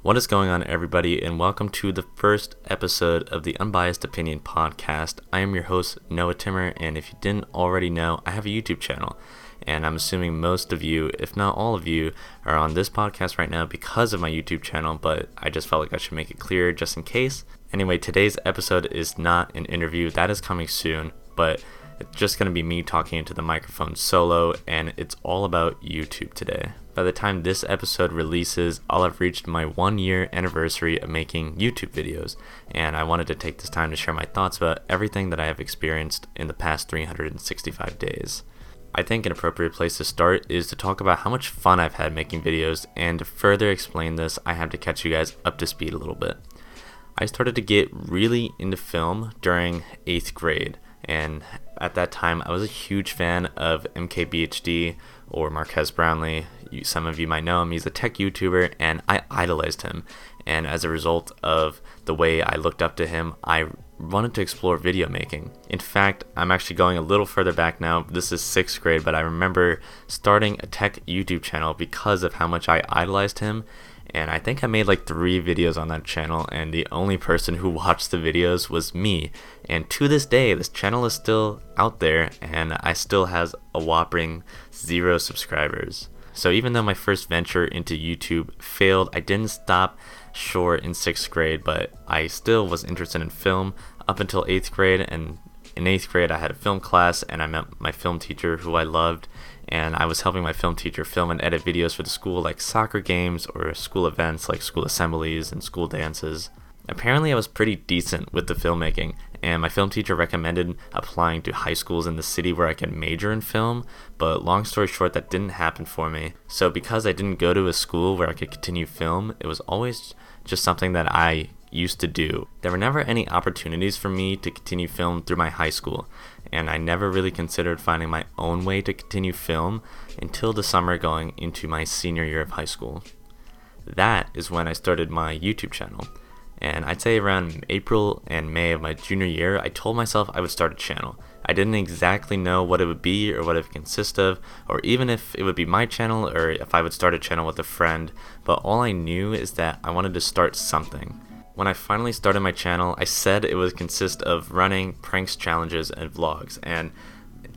What is going on, everybody, and welcome to the first episode of the Unbiased Opinion podcast. I am your host, Noah Timmer, and if you didn't already know, I have a YouTube channel. And I'm assuming most of you, if not all of you, are on this podcast right now because of my YouTube channel, but I just felt like I should make it clear just in case. Anyway, today's episode is not an interview, that is coming soon, but it's just going to be me talking into the microphone solo, and it's all about YouTube today. By the time this episode releases, I'll have reached my one year anniversary of making YouTube videos, and I wanted to take this time to share my thoughts about everything that I have experienced in the past 365 days. I think an appropriate place to start is to talk about how much fun I've had making videos, and to further explain this, I have to catch you guys up to speed a little bit. I started to get really into film during 8th grade, and at that time I was a huge fan of MKBHD or Marques Brownlee. You, some of you might know him. He's a tech YouTuber, and I idolized him. And as a result of the way I looked up to him, I wanted to explore video making. In fact, I'm actually going a little further back now. This is sixth grade, but I remember starting a tech YouTube channel because of how much I idolized him. And I think I made like three videos on that channel, and the only person who watched the videos was me. And to this day, this channel is still out there, and I still has a whopping zero subscribers. So even though my first venture into YouTube failed, I didn't stop short in sixth grade, but I still was interested in film up until eighth grade. And in eighth grade, I had a film class, and I met my film teacher who I loved. And I was helping my film teacher film and edit videos for the school, like soccer games or school events like school assemblies and school dances. Apparently, I was pretty decent with the filmmaking, and my film teacher recommended applying to high schools in the city where I could major in film, but long story short, that didn't happen for me. So, because I didn't go to a school where I could continue film, it was always just something that I used to do. There were never any opportunities for me to continue film through my high school, and I never really considered finding my own way to continue film until the summer going into my senior year of high school. That is when I started my YouTube channel. And I'd say around April and May of my junior year, I told myself I would start a channel. I didn't exactly know what it would be or what it would consist of, or even if it would be my channel or if I would start a channel with a friend, but all I knew is that I wanted to start something. When I finally started my channel, I said it would consist of running pranks, challenges, and vlogs, and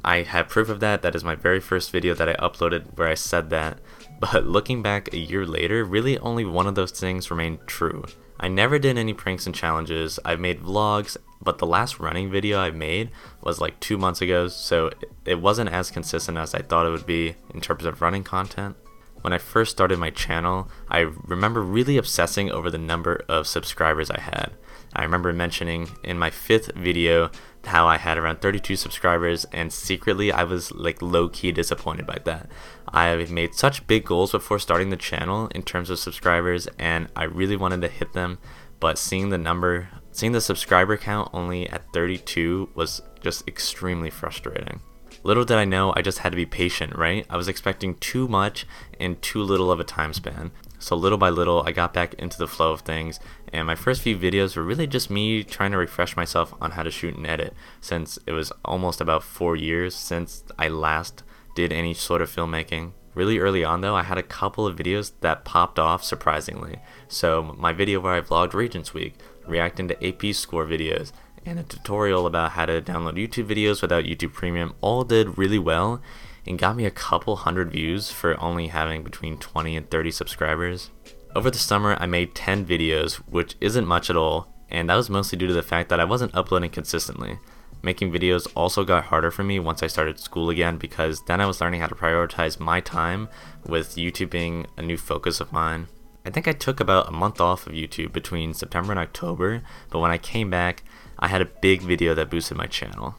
I have proof of that. That is my very first video that I uploaded where I said that. But looking back a year later, really only one of those things remained true. I never did any pranks and challenges. I've made vlogs, but the last running video I made was like two months ago, so it wasn't as consistent as I thought it would be in terms of running content. When I first started my channel, I remember really obsessing over the number of subscribers I had. I remember mentioning in my fifth video how I had around 32 subscribers, and secretly I was like low key disappointed by that. I made such big goals before starting the channel in terms of subscribers, and I really wanted to hit them, but seeing the number, seeing the subscriber count only at 32 was just extremely frustrating. Little did I know I just had to be patient, right? I was expecting too much in too little of a time span. So little by little, I got back into the flow of things, and my first few videos were really just me trying to refresh myself on how to shoot and edit, since it was almost about four years since I last did any sort of filmmaking. Really early on though, I had a couple of videos that popped off surprisingly. So my video where I vlogged Regents Week, reacting to AP score videos, and a tutorial about how to download YouTube videos without YouTube Premium all did really well and got me a couple hundred views for only having between 20 and 30 subscribers. Over the summer, I made 10 videos, which isn't much at all, and that was mostly due to the fact that I wasn't uploading consistently. Making videos also got harder for me once I started school again because then I was learning how to prioritize my time with YouTube being a new focus of mine. I think I took about a month off of YouTube between September and October, but when I came back, I had a big video that boosted my channel.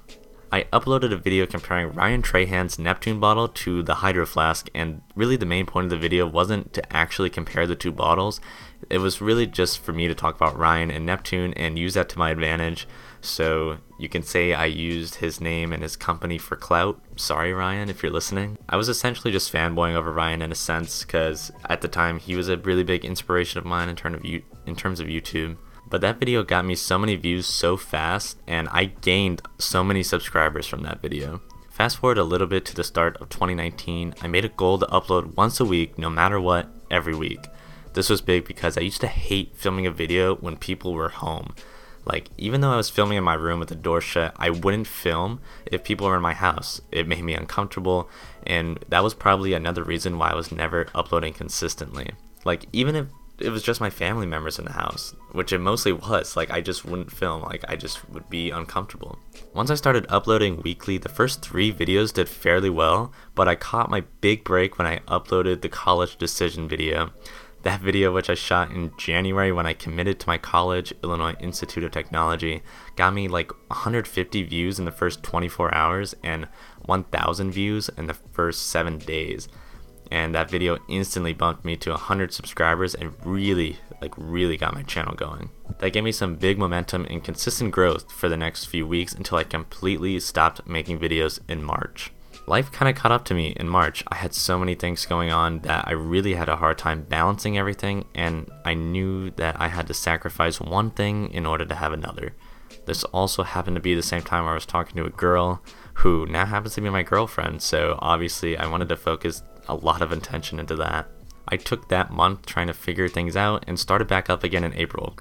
I uploaded a video comparing Ryan Trahan's Neptune bottle to the Hydro Flask, and really the main point of the video wasn't to actually compare the two bottles. It was really just for me to talk about Ryan and Neptune and use that to my advantage. So you can say I used his name and his company for clout. Sorry, Ryan, if you're listening. I was essentially just fanboying over Ryan in a sense, because at the time he was a really big inspiration of mine in, of, in terms of YouTube. But that video got me so many views so fast, and I gained so many subscribers from that video. Fast forward a little bit to the start of 2019, I made a goal to upload once a week, no matter what, every week. This was big because I used to hate filming a video when people were home. Like, even though I was filming in my room with the door shut, I wouldn't film if people were in my house. It made me uncomfortable, and that was probably another reason why I was never uploading consistently. Like, even if it was just my family members in the house, which it mostly was. Like I just wouldn't film, like I just would be uncomfortable. Once I started uploading weekly, the first 3 videos did fairly well, but I caught my big break when I uploaded the college decision video. That video, which I shot in January when I committed to my college, Illinois Institute of Technology, got me like 150 views in the first 24 hours and 1,000 views in the first 7 days and that video instantly bumped me to 100 subscribers and really like really got my channel going. That gave me some big momentum and consistent growth for the next few weeks until i completely stopped making videos in march. Life kind of caught up to me in march. I had so many things going on that i really had a hard time balancing everything and i knew that i had to sacrifice one thing in order to have another. This also happened to be the same time I was talking to a girl who now happens to be my girlfriend, so obviously I wanted to focus a lot of intention into that. I took that month trying to figure things out and started back up again in April.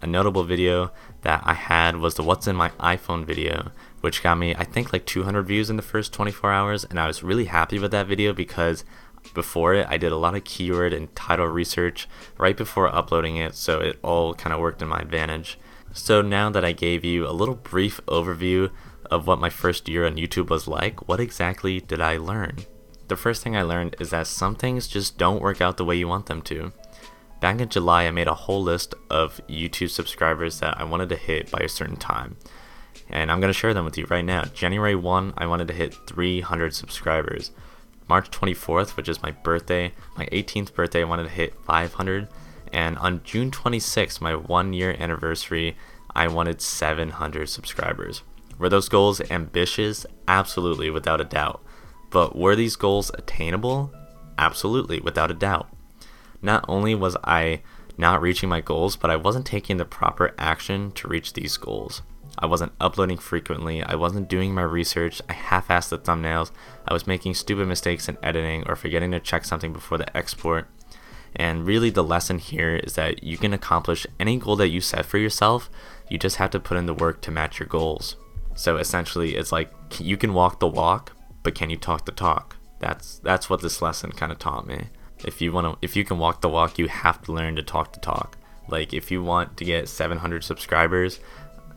A notable video that I had was the What's in My iPhone video, which got me, I think, like 200 views in the first 24 hours, and I was really happy with that video because before it, I did a lot of keyword and title research right before uploading it, so it all kind of worked in my advantage. So now that I gave you a little brief overview of what my first year on YouTube was like, what exactly did I learn? The first thing I learned is that some things just don't work out the way you want them to. Back in July, I made a whole list of YouTube subscribers that I wanted to hit by a certain time. And I'm going to share them with you right now. January 1, I wanted to hit 300 subscribers. March 24th, which is my birthday, my 18th birthday, I wanted to hit 500. And on June 26th, my one year anniversary, I wanted 700 subscribers. Were those goals ambitious? Absolutely, without a doubt. But were these goals attainable? Absolutely, without a doubt. Not only was I not reaching my goals, but I wasn't taking the proper action to reach these goals. I wasn't uploading frequently, I wasn't doing my research, I half assed the thumbnails, I was making stupid mistakes in editing or forgetting to check something before the export. And really, the lesson here is that you can accomplish any goal that you set for yourself, you just have to put in the work to match your goals. So essentially, it's like you can walk the walk, but can you talk the talk? That's that's what this lesson kind of taught me. If you want to if you can walk the walk, you have to learn to talk the talk. Like if you want to get 700 subscribers,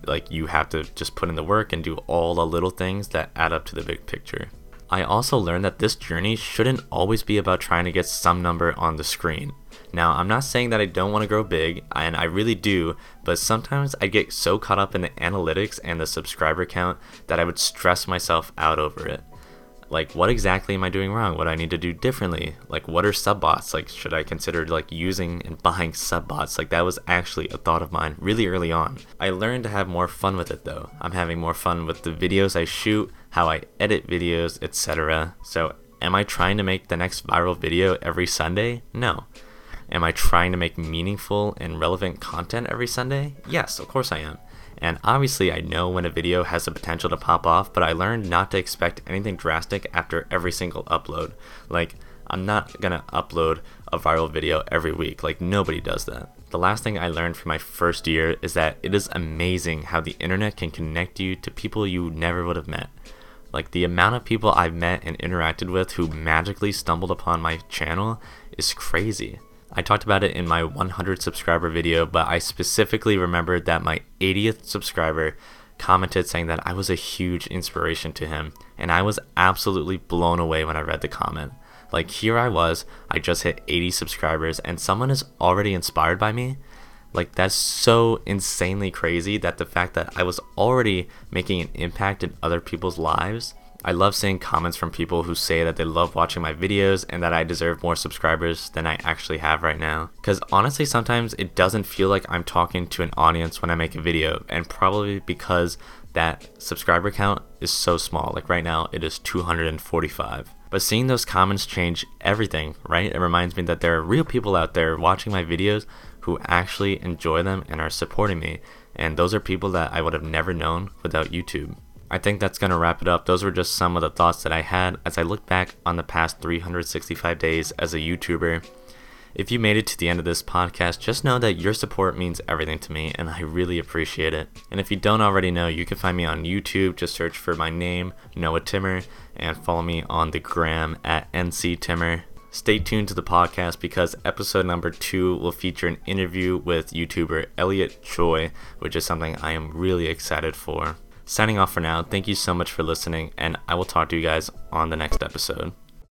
like you have to just put in the work and do all the little things that add up to the big picture. I also learned that this journey shouldn't always be about trying to get some number on the screen. Now, I'm not saying that I don't want to grow big, and I really do, but sometimes I get so caught up in the analytics and the subscriber count that I would stress myself out over it like what exactly am i doing wrong? What do i need to do differently? Like what are sub bots like should i consider like using and buying sub bots like that was actually a thought of mine really early on. I learned to have more fun with it though. I'm having more fun with the videos i shoot how i edit videos etc so am i trying to make the next viral video every sunday? No. Am i trying to make meaningful and relevant content every sunday? Yes of course i am and obviously, I know when a video has the potential to pop off, but I learned not to expect anything drastic after every single upload. Like, I'm not gonna upload a viral video every week, like, nobody does that. The last thing I learned from my first year is that it is amazing how the internet can connect you to people you never would have met. Like, the amount of people I've met and interacted with who magically stumbled upon my channel is crazy. I talked about it in my 100 subscriber video, but I specifically remembered that my 80th subscriber commented saying that I was a huge inspiration to him, and I was absolutely blown away when I read the comment. Like, here I was, I just hit 80 subscribers, and someone is already inspired by me. Like, that's so insanely crazy that the fact that I was already making an impact in other people's lives I love seeing comments from people who say that they love watching my videos and that I deserve more subscribers than I actually have right now. Because honestly, sometimes it doesn't feel like I'm talking to an audience when I make a video, and probably because that subscriber count is so small. Like right now, it is 245. But seeing those comments change everything, right? It reminds me that there are real people out there watching my videos who actually enjoy them and are supporting me. And those are people that I would have never known without YouTube. I think that's going to wrap it up. Those were just some of the thoughts that I had as I look back on the past 365 days as a YouTuber. If you made it to the end of this podcast, just know that your support means everything to me and I really appreciate it. And if you don't already know, you can find me on YouTube. Just search for my name, Noah Timmer, and follow me on the gram at NC Timmer. Stay tuned to the podcast because episode number two will feature an interview with YouTuber Elliott Choy, which is something I am really excited for. Signing off for now, thank you so much for listening, and I will talk to you guys on the next episode.